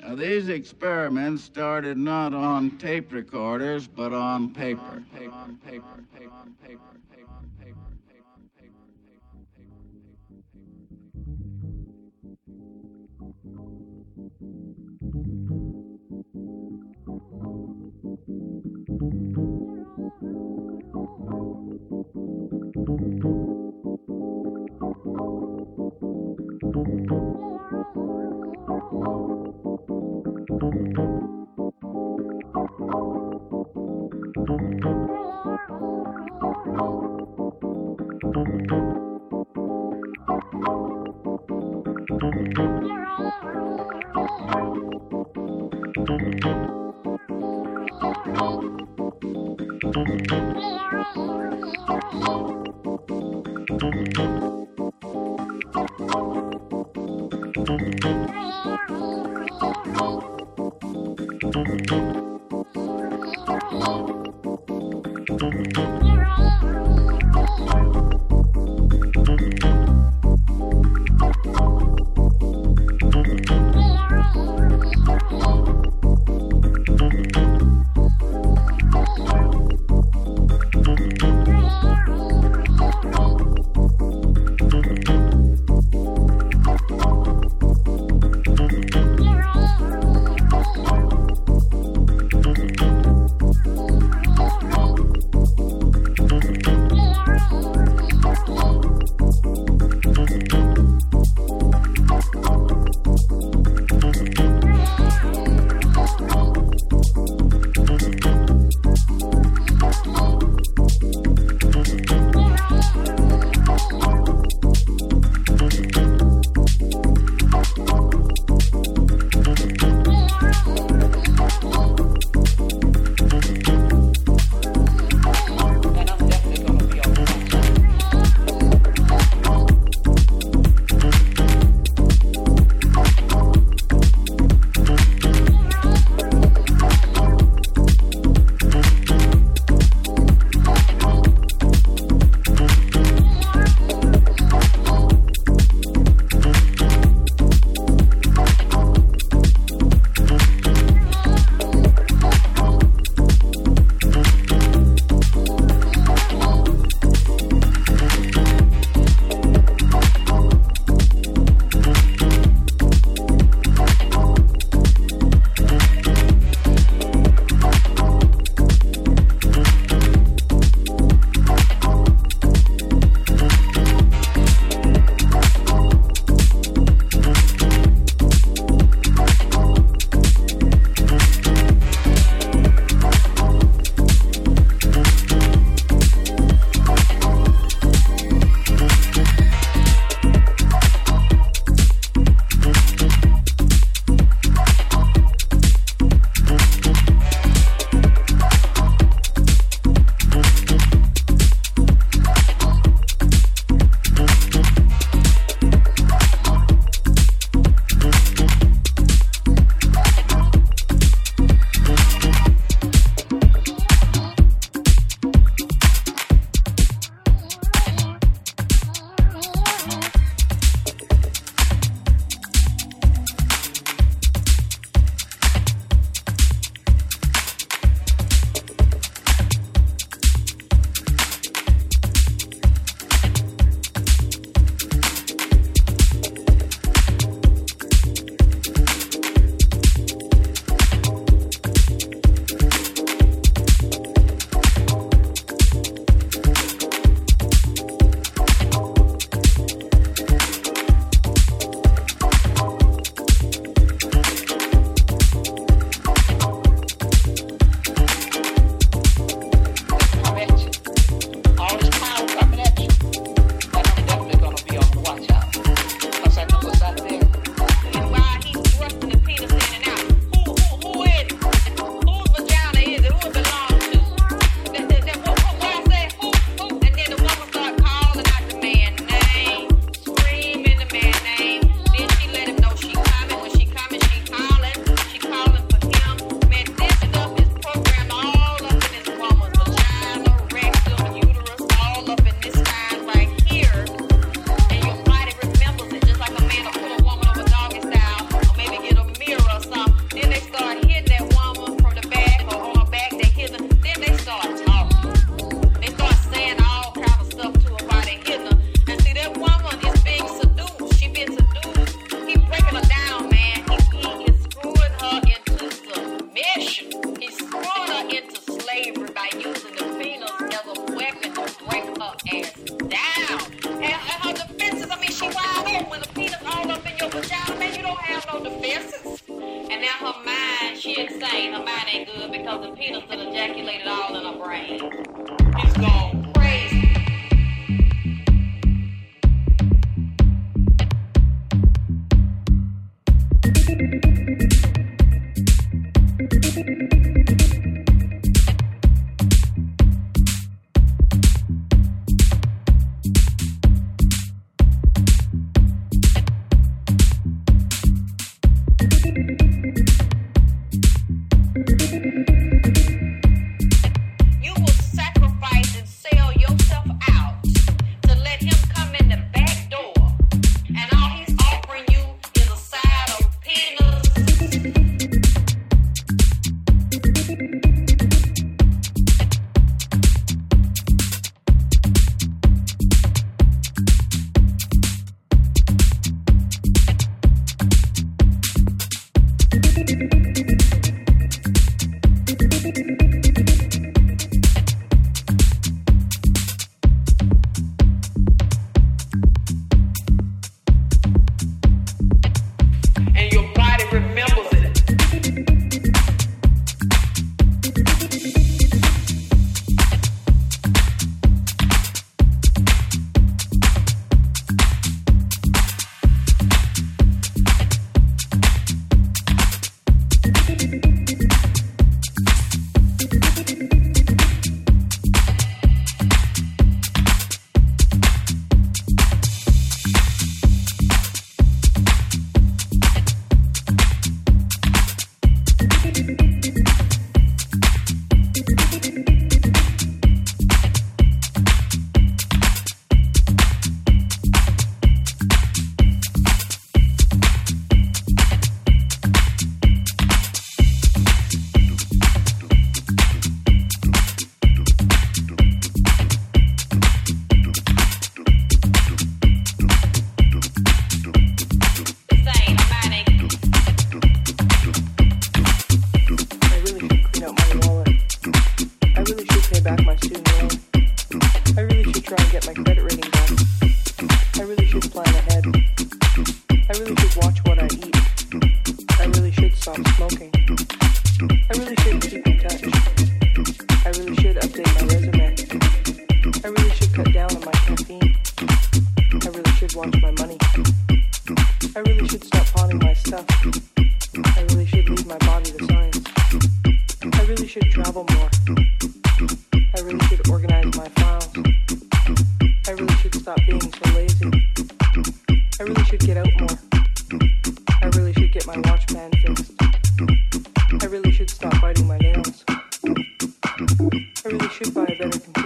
Now, these experiments started not on tape recorders, but on paper.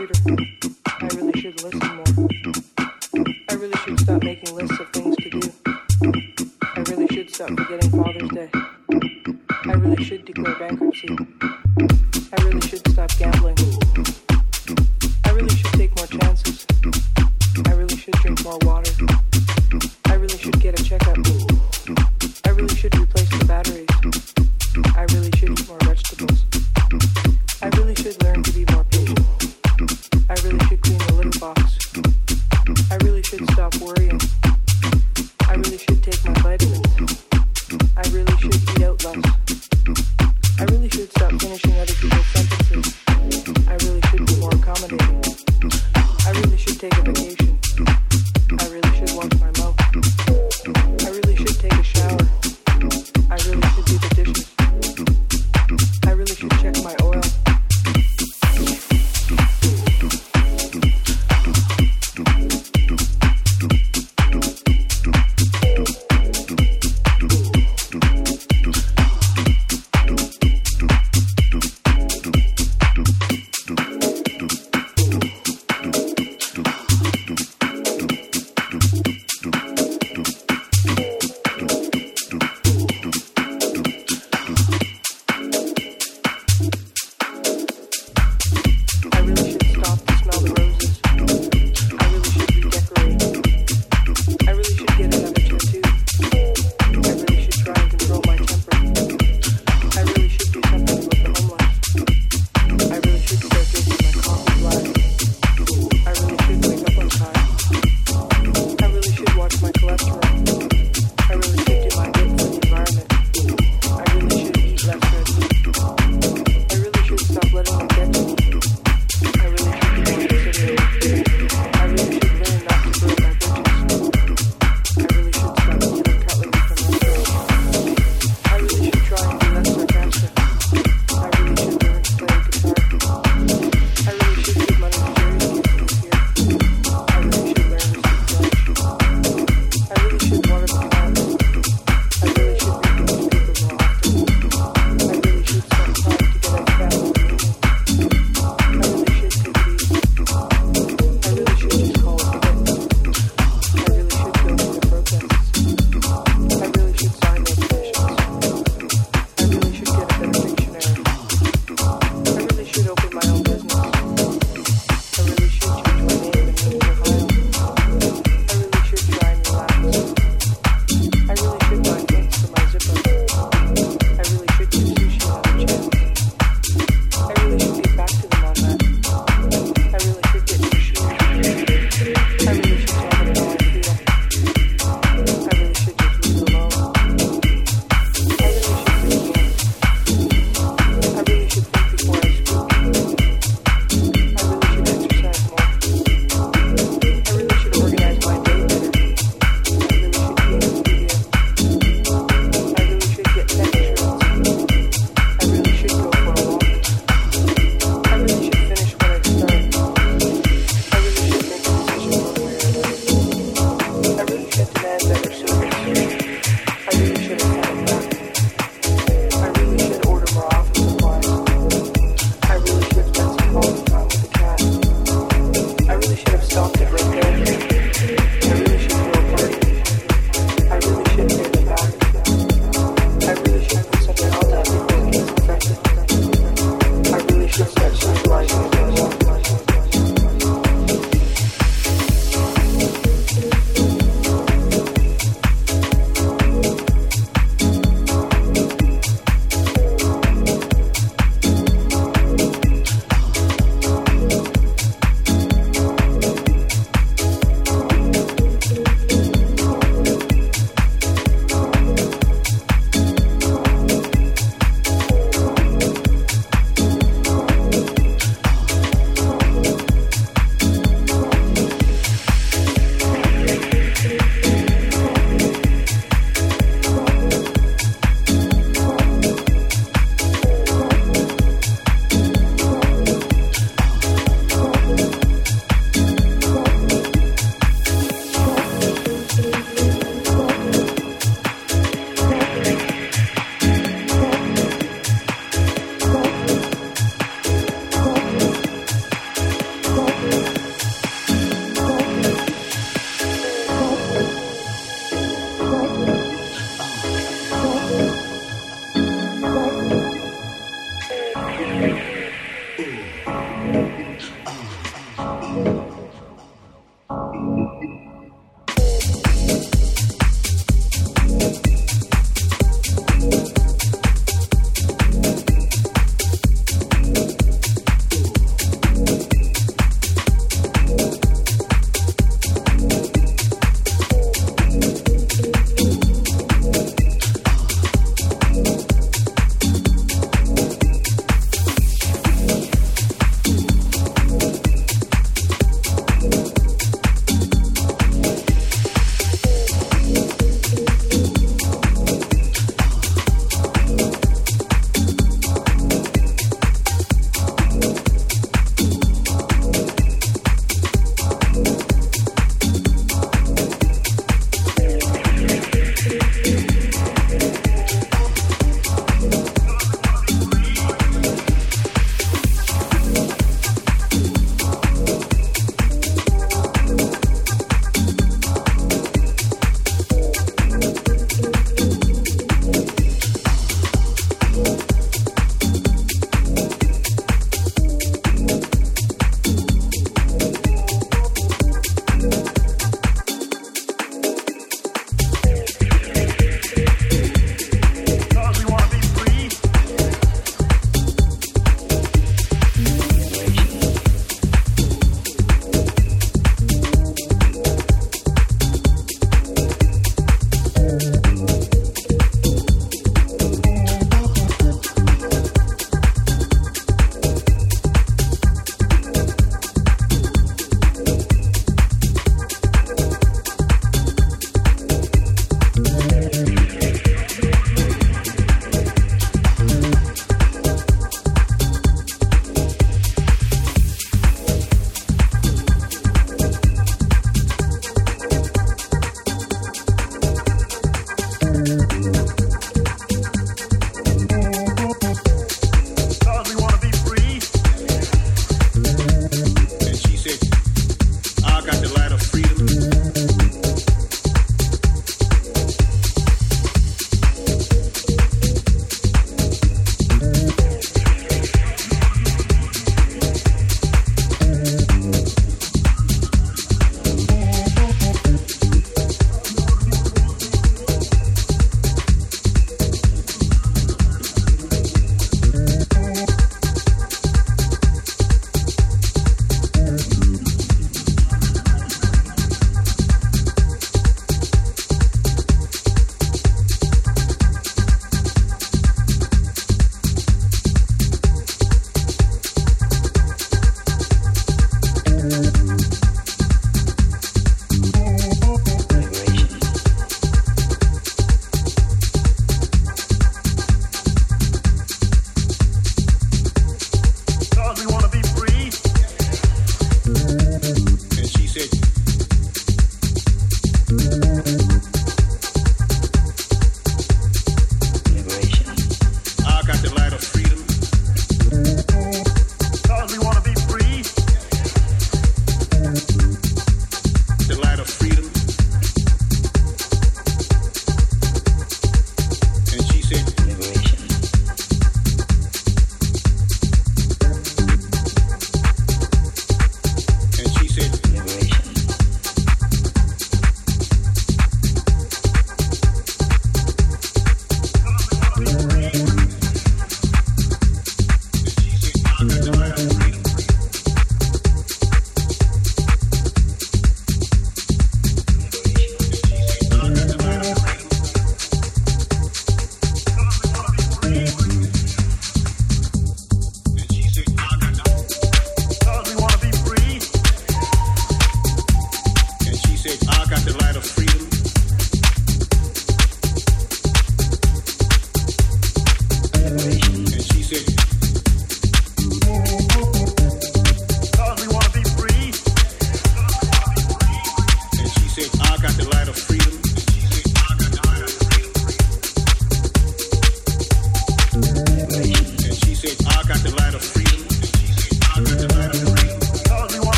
beautiful. I really should listen more. I really should stop making lists of things to do. I really should stop forgetting Father's Day. I really should declare bankruptcy.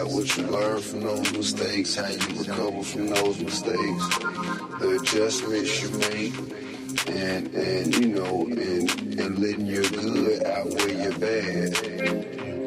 about what you learn from those mistakes, how you recover from those mistakes, the adjustments you make, and and you know, and and letting your good outweigh your bad.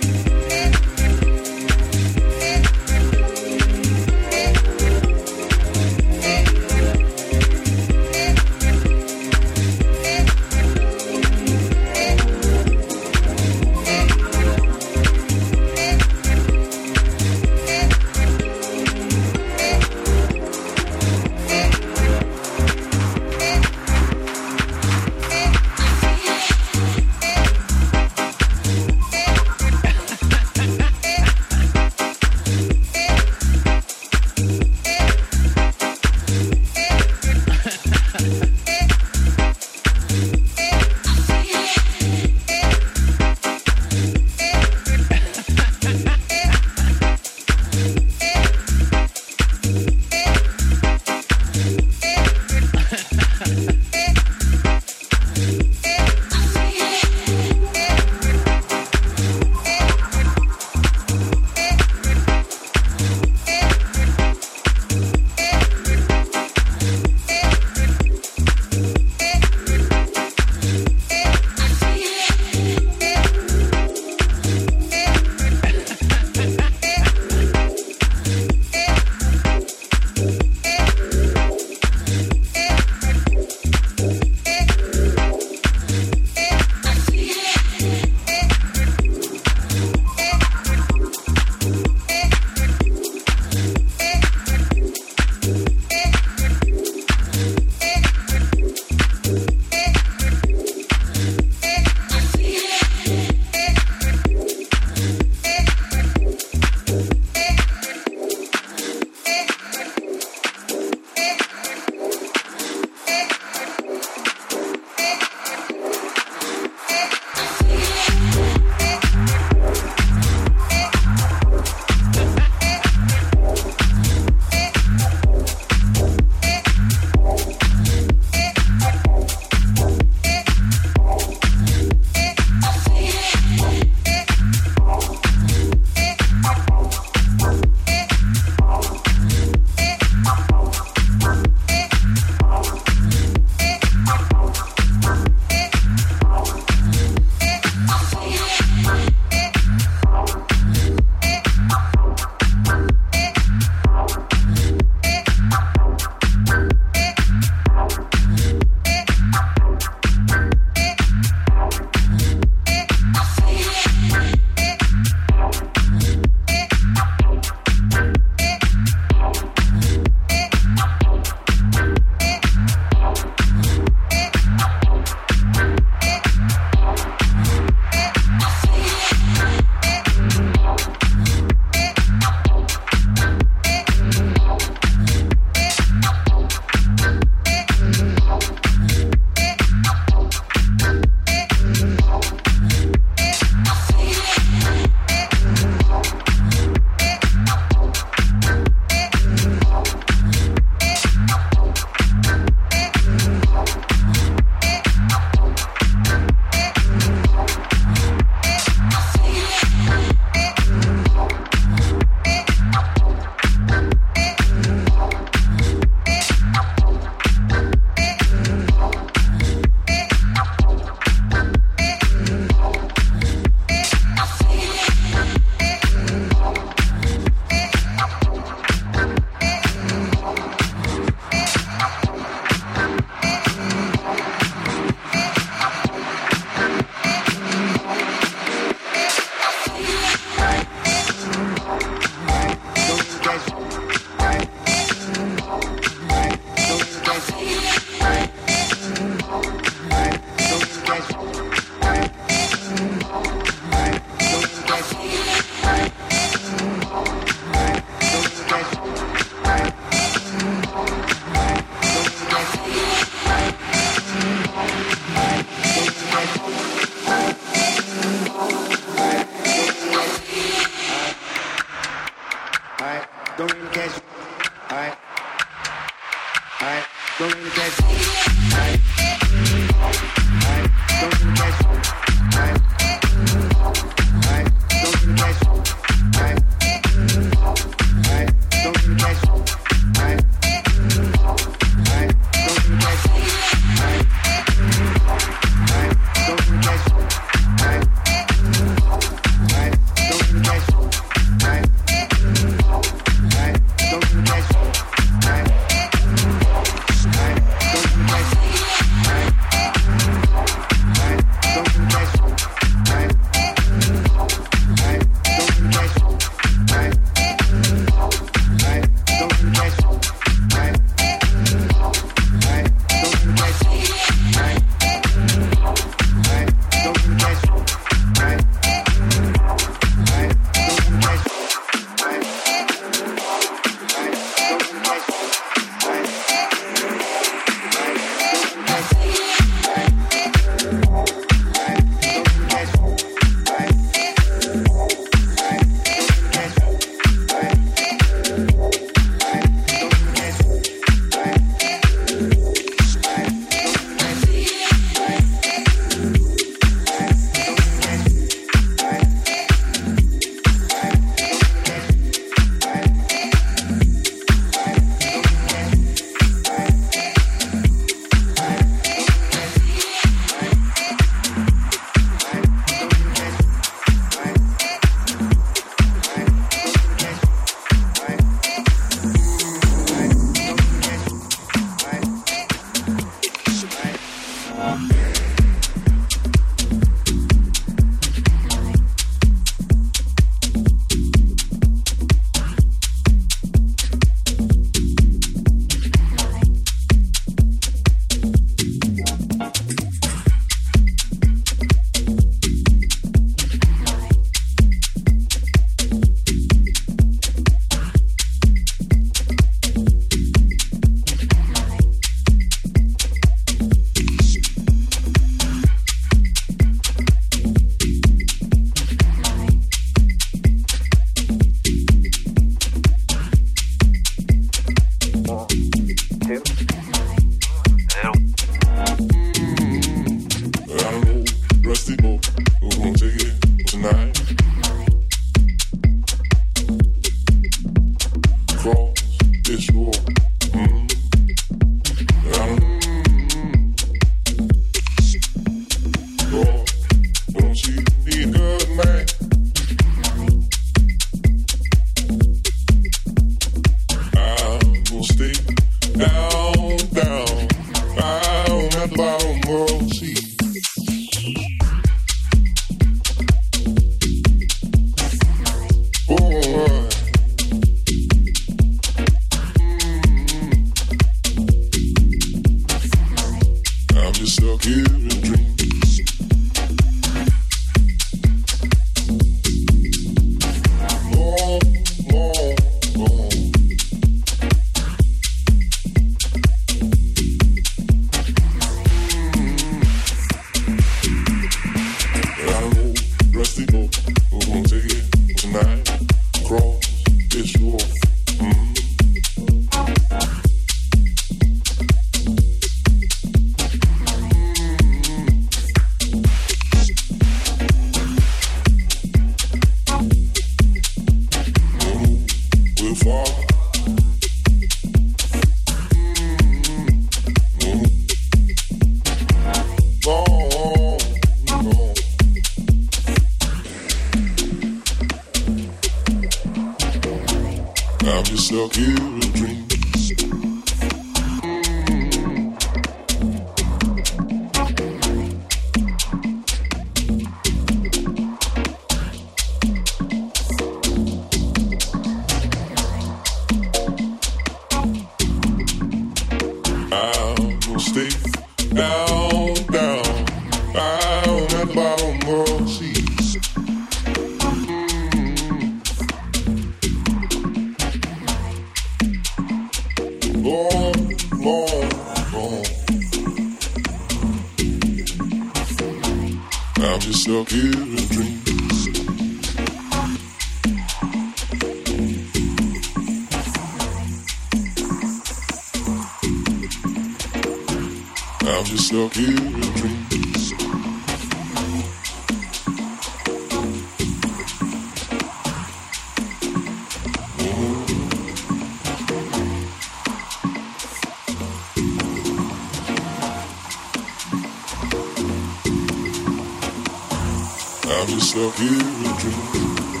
一只鹿。